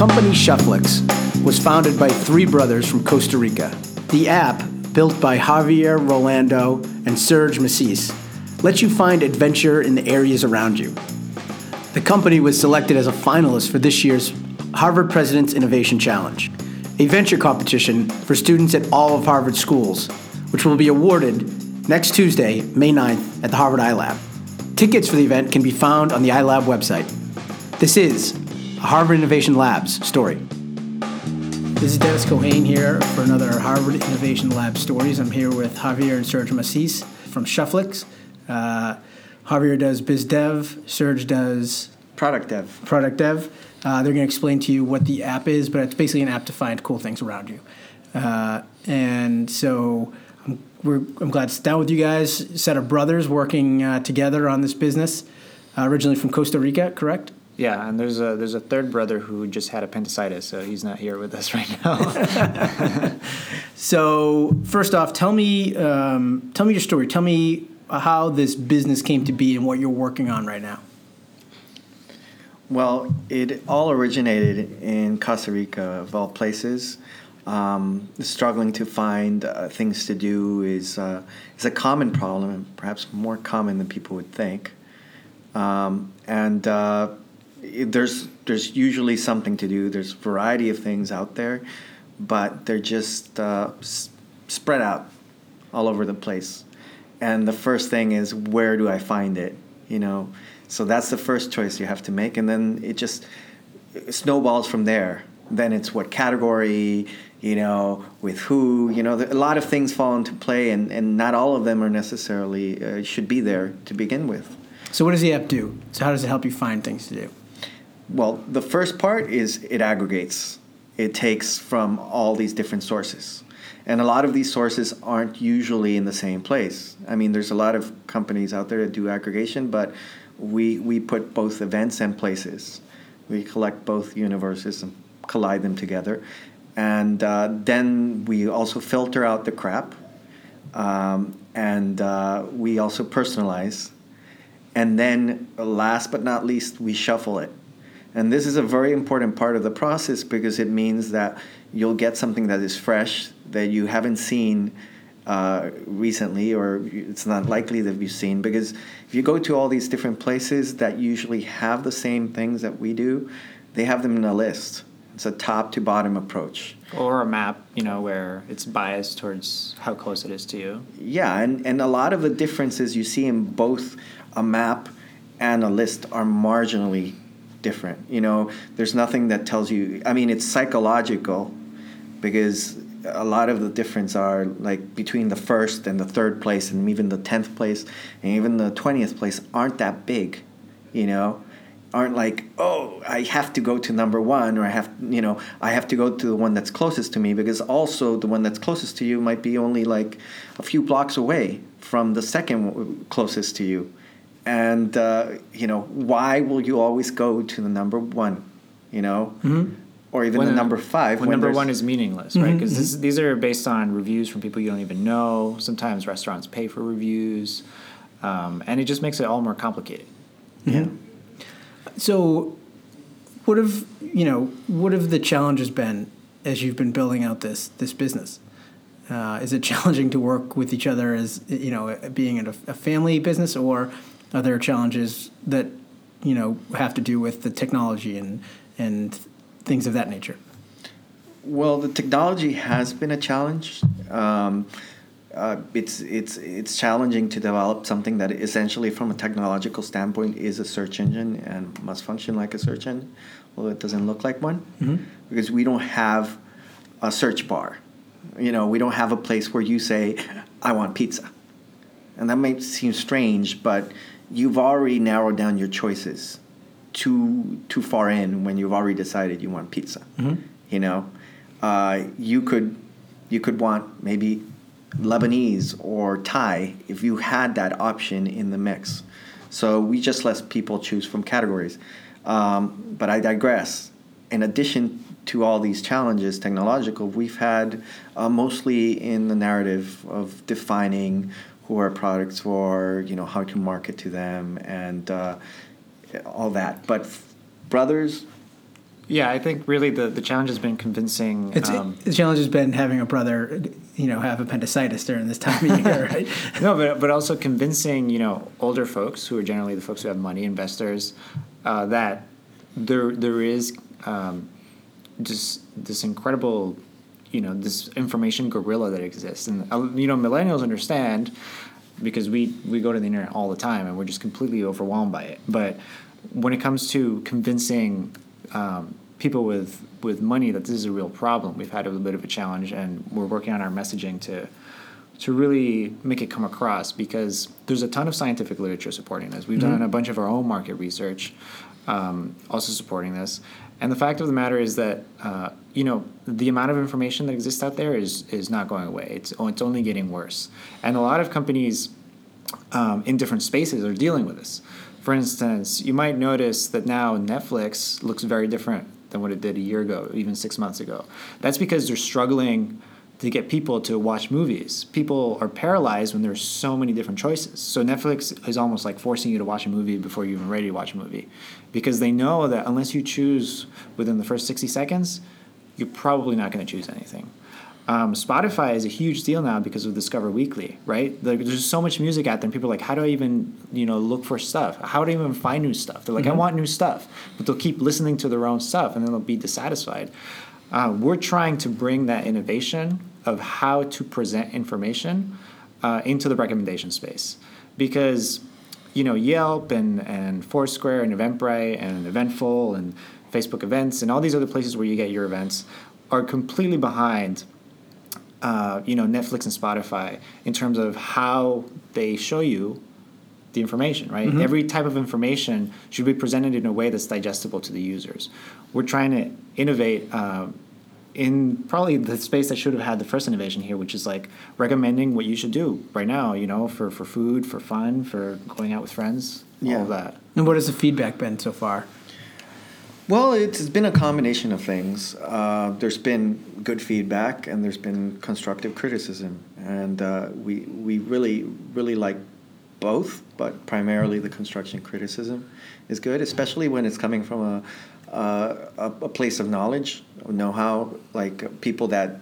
company Shufflix was founded by three brothers from Costa Rica. The app, built by Javier Rolando and Serge Massis, lets you find adventure in the areas around you. The company was selected as a finalist for this year's Harvard President's Innovation Challenge, a venture competition for students at all of Harvard schools, which will be awarded next Tuesday, May 9th, at the Harvard iLab. Tickets for the event can be found on the iLab website. This is Harvard Innovation Labs story. This is Dennis Cohane here for another Harvard Innovation Lab stories. I'm here with Javier and Serge Massis from Shufflix. Uh, Javier does biz dev, Serge does Product dev. product dev. Uh, they're going to explain to you what the app is, but it's basically an app to find cool things around you. Uh, and so I'm, we're, I'm glad to sit down with you guys. Set of brothers working uh, together on this business, uh, originally from Costa Rica, correct? Yeah, and there's a there's a third brother who just had appendicitis, so he's not here with us right now. So first off, tell me um, tell me your story. Tell me how this business came to be and what you're working on right now. Well, it all originated in Costa Rica, of all places. Um, struggling to find uh, things to do is uh, is a common problem, and perhaps more common than people would think. Um, and uh, there's there's usually something to do. There's a variety of things out there, but they're just uh, s- spread out all over the place. And the first thing is where do I find it? You know, so that's the first choice you have to make, and then it just snowballs from there. Then it's what category, you know, with who, you know, a lot of things fall into play, and, and not all of them are necessarily uh, should be there to begin with. So what does the app do? So how does it help you find things to do? Well, the first part is it aggregates. It takes from all these different sources. And a lot of these sources aren't usually in the same place. I mean, there's a lot of companies out there that do aggregation, but we, we put both events and places. We collect both universes and collide them together. And uh, then we also filter out the crap. Um, and uh, we also personalize. And then, last but not least, we shuffle it. And this is a very important part of the process because it means that you'll get something that is fresh, that you haven't seen uh, recently, or it's not likely that you've seen. Because if you go to all these different places that usually have the same things that we do, they have them in a list. It's a top to bottom approach. or a map, you know, where it's biased towards how close it is to you. Yeah, and, and a lot of the differences you see in both a map and a list are marginally different. You know, there's nothing that tells you, I mean, it's psychological because a lot of the difference are like between the first and the third place and even the 10th place and even the 20th place aren't that big, you know? aren't like oh i have to go to number one or i have you know i have to go to the one that's closest to me because also the one that's closest to you might be only like a few blocks away from the second closest to you and uh, you know why will you always go to the number one you know or even the number five When, number there's- one is meaningless, right? Because these are based on reviews from people you don't even know. Sometimes restaurants pay for reviews, um, and it just makes it all more complicated. yeah So, what have you know? What have the challenges been as you've been building out this this business? Uh, is it challenging to work with each other as you know, being a, a family business, or are there challenges that you know have to do with the technology and and things of that nature? Well, the technology has been a challenge. Um, uh, it's it's it's challenging to develop something that essentially, from a technological standpoint, is a search engine and must function like a search engine, although it doesn't look like one, because we don't have a search bar. You know, we don't have a place where you say, "I want pizza," and that may seem strange, but you've already narrowed down your choices too too far in when you've already decided you want pizza. You know, uh, you could you could want maybe Lebanese or Thai if you had that option in the mix. So we just let people choose from categories. Um, but I digress. In addition to all these challenges, technological, we've had uh, mostly in the narrative of defining who our products for, you know, how to market to them, and uh, all that. But f- brothers, Yeah, I think really the, the challenge has been convincing. It's, um, the challenge has been having a brother, you know, have appendicitis during this time of year, right? no, but but also convincing you know older folks who are generally the folks who have money, investors, uh, that there there is um, just this incredible, you know, this information gorilla that exists, and uh, you know millennials understand because we we go to the internet all the time and we're just completely overwhelmed by it. But when it comes to convincing um, people with with money that this is a real problem, we've had a little bit of a challenge, and we're working on our messaging to to really make it come across because there's a ton of scientific literature supporting this. We've done a bunch of our own market research, um, also supporting this. And the fact of the matter is that uh, you know the amount of information that exists out there is is not going away. It's it's only getting worse, and a lot of companies um, in different spaces are dealing with this. For instance, you might notice that now Netflix looks very different than what it did a year ago, even six months ago. That's because they're struggling to get people to watch movies. People are paralyzed when there's so many different choices. So Netflix is almost like forcing you to watch a movie before you're even ready to watch a movie, because they know that unless you choose within the first 60 seconds, you're probably not going to choose anything. Um, Spotify is a huge deal now because of Discover Weekly, right? Like, there's so much music out there, and people are like, "How do I even, you know, look for stuff? How do I even find new stuff?" They're like, "I want new stuff," but they'll keep listening to their own stuff, and then they'll be dissatisfied. Uh, we're trying to bring that innovation of how to present information uh, into the recommendation space, because you know Yelp and and Foursquare and Eventbrite and Eventful and Facebook events and all these other places where you get your events are completely behind uh, you know Netflix and Spotify in terms of how they show you the information, right? Every type of information should be presented in a way that's digestible to the users. We're trying to innovate um, in probably the space that should have had the first innovation here, which is like recommending what you should do right now, you know, for, for food, for fun, for going out with friends, all Yeah. of that. and what has the feedback been so far? Well, it's been a combination of things. Uh, there's been good feedback and there's been constructive criticism, and uh, we we really really like both, but primarily the construction criticism is good, especially when it's coming from a uh, a, a place of knowledge, know-how, like people that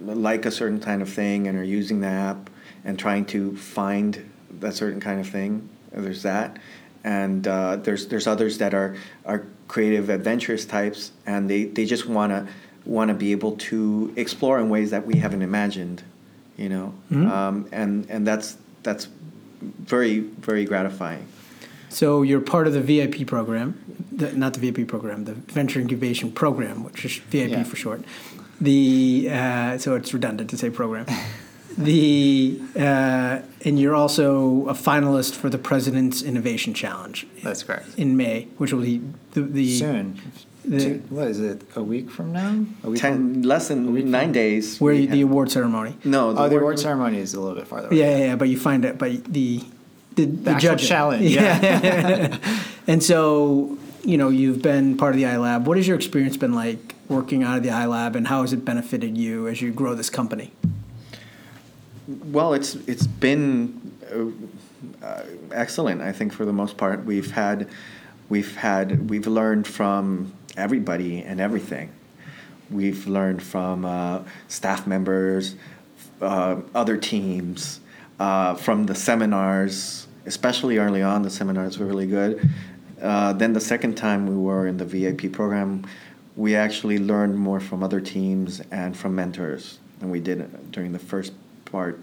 like a certain kind of thing and are using the app and trying to find that certain kind of thing. There's that, and uh, there's there's others that are are creative, adventurous types, and they, they just wanna wanna be able to explore in ways that we haven't imagined, you know, um, and and that's that's very very gratifying. So you're part of the VIP program, the, not the VIP program, the Venture Incubation Program, which is VIP Yeah. for short. The uh, so it's redundant to say program. the uh, and you're also a finalist for the President's Innovation Challenge That's correct. in May, which will be the, the Soon. the- Two- what is it? A week from now? A week from- Ten less than nine days. where you, the award ceremony. no oh, the award- award ceremony is a little bit farther. away. Yeah, yeah, yeah, but you find it by the the, the, actual judging. challenge, yeah. and so you know you've been part of the iLab. What has your experience been like working out of the iLab, and how has it benefited you as you grow this company? Well, it's it's been uh, uh, excellent. I think for the most part, we've had we've had we've learned from everybody and everything. We've learned from uh, staff members, uh, other teams, uh, from the seminars. Especially early on, the seminars were really good. Uh, then the second time we were in the VIP program, we actually learned more from other teams and from mentors than we did during the first part.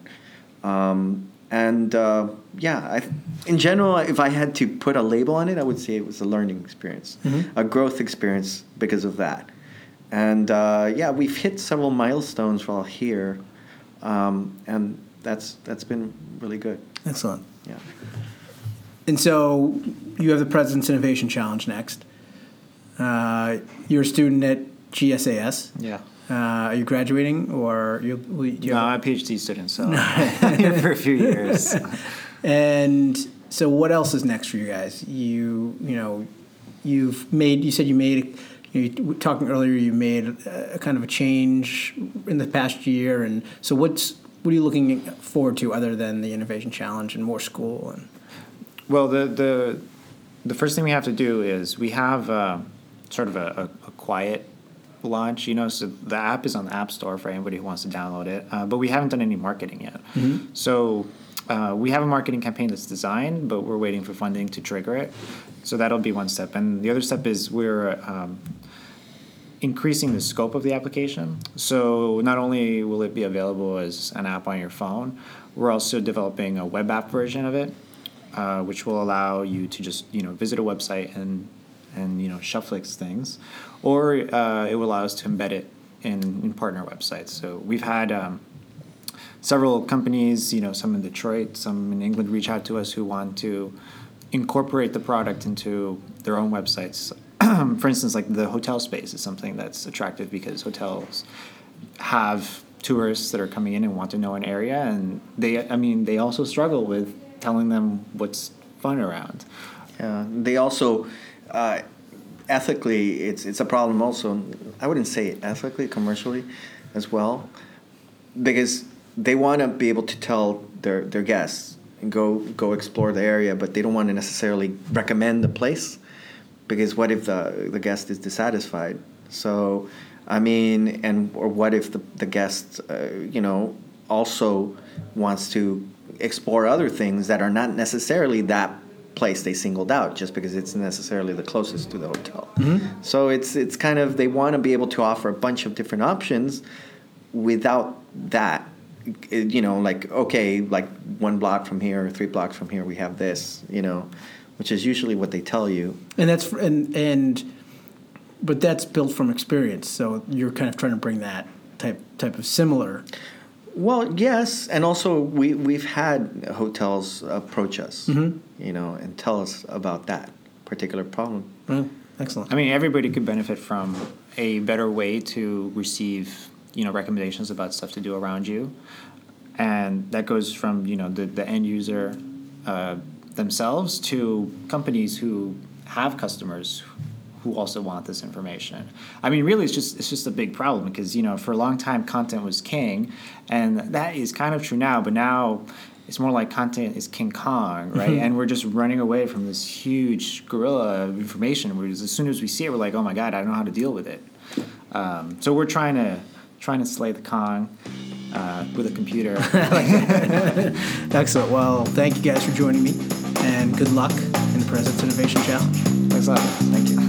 Um, and uh, yeah, I, in general, if I had to put a label on it, I would say it was a learning experience, a growth experience because of that. And uh, yeah, we've hit several milestones while here, um, and that's that's been really good. Excellent. Yeah. And so you have the President's Innovation Challenge next. Uh, you're a student at GSAS. Yeah. Uh, are you graduating, or you? will you- No, I'm a PhD student, so here for a few years. And so, what else is next for you guys? You, you know, you've made. You said you made. You were talking earlier. You made a, kind of a change in the past year, and so what's what are you looking forward to other than the innovation challenge and more school and Well, the the the first thing we have to do is we have uh, sort of a, a, a quiet launch. You know, so the app is on the App Store for anybody who wants to download it, uh, but we haven't done any marketing yet. So. Uh, we have a marketing campaign that's designed, but we're waiting for funding to trigger it. So that'll be one step. And the other step is we're um, increasing the scope of the application. So not only will it be available as an app on your phone, we're also developing a web app version of it, uh, which will allow you to just you know visit a website and and you know Shufflix things, or uh, it will allow us to embed it in, in partner websites. So we've had. Um, several companies, you know, some in Detroit, some in England, reach out to us who want to incorporate the product into their own websites. For instance, like the hotel space is something that's attractive because hotels have tourists that are coming in and want to know an area, and they, I mean, they also struggle with telling them what's fun around. Yeah, they also uh, ethically, it's it's a problem. Also, I wouldn't say ethically, commercially, as well, because they want to be able to tell their their guests and go go explore the area, but they don't want to necessarily recommend the place because what if the the guest is dissatisfied? So, I mean, and or what if the the guest, uh, you know, also wants to explore other things that are not necessarily that place they singled out just because it's necessarily the closest to the hotel. Mm-hmm. So it's it's kind of they want to be able to offer a bunch of different options without that it- you know like okay like one block from here or three blocks from here we have this you know which is usually what they tell you And that's and and but that's built from experience. So you're kind of trying to bring that type type of similar. Well yes and also we we've had hotels approach us you know and tell us about that particular problem. Well, excellent. I mean, everybody could benefit from a better way to receive, you know, recommendations about stuff to do around you, and that goes from you know the the end user uh, themselves to companies who have customers who also want this information. I mean, really, it's just it's just a big problem because you know for a long time content was king, and that is kind of true now, but now. It's more like content is King Kong, right? And we're just running away from this huge gorilla of information. Where as soon as we see it, we're like, "Oh my god, I don't know how to deal with it." Um, so we're trying to trying to slay the Kong uh, with a computer. Excellent. Well, thank you guys for joining me, and good luck in the President's Innovation Challenge. Thanks a lot. Thank you.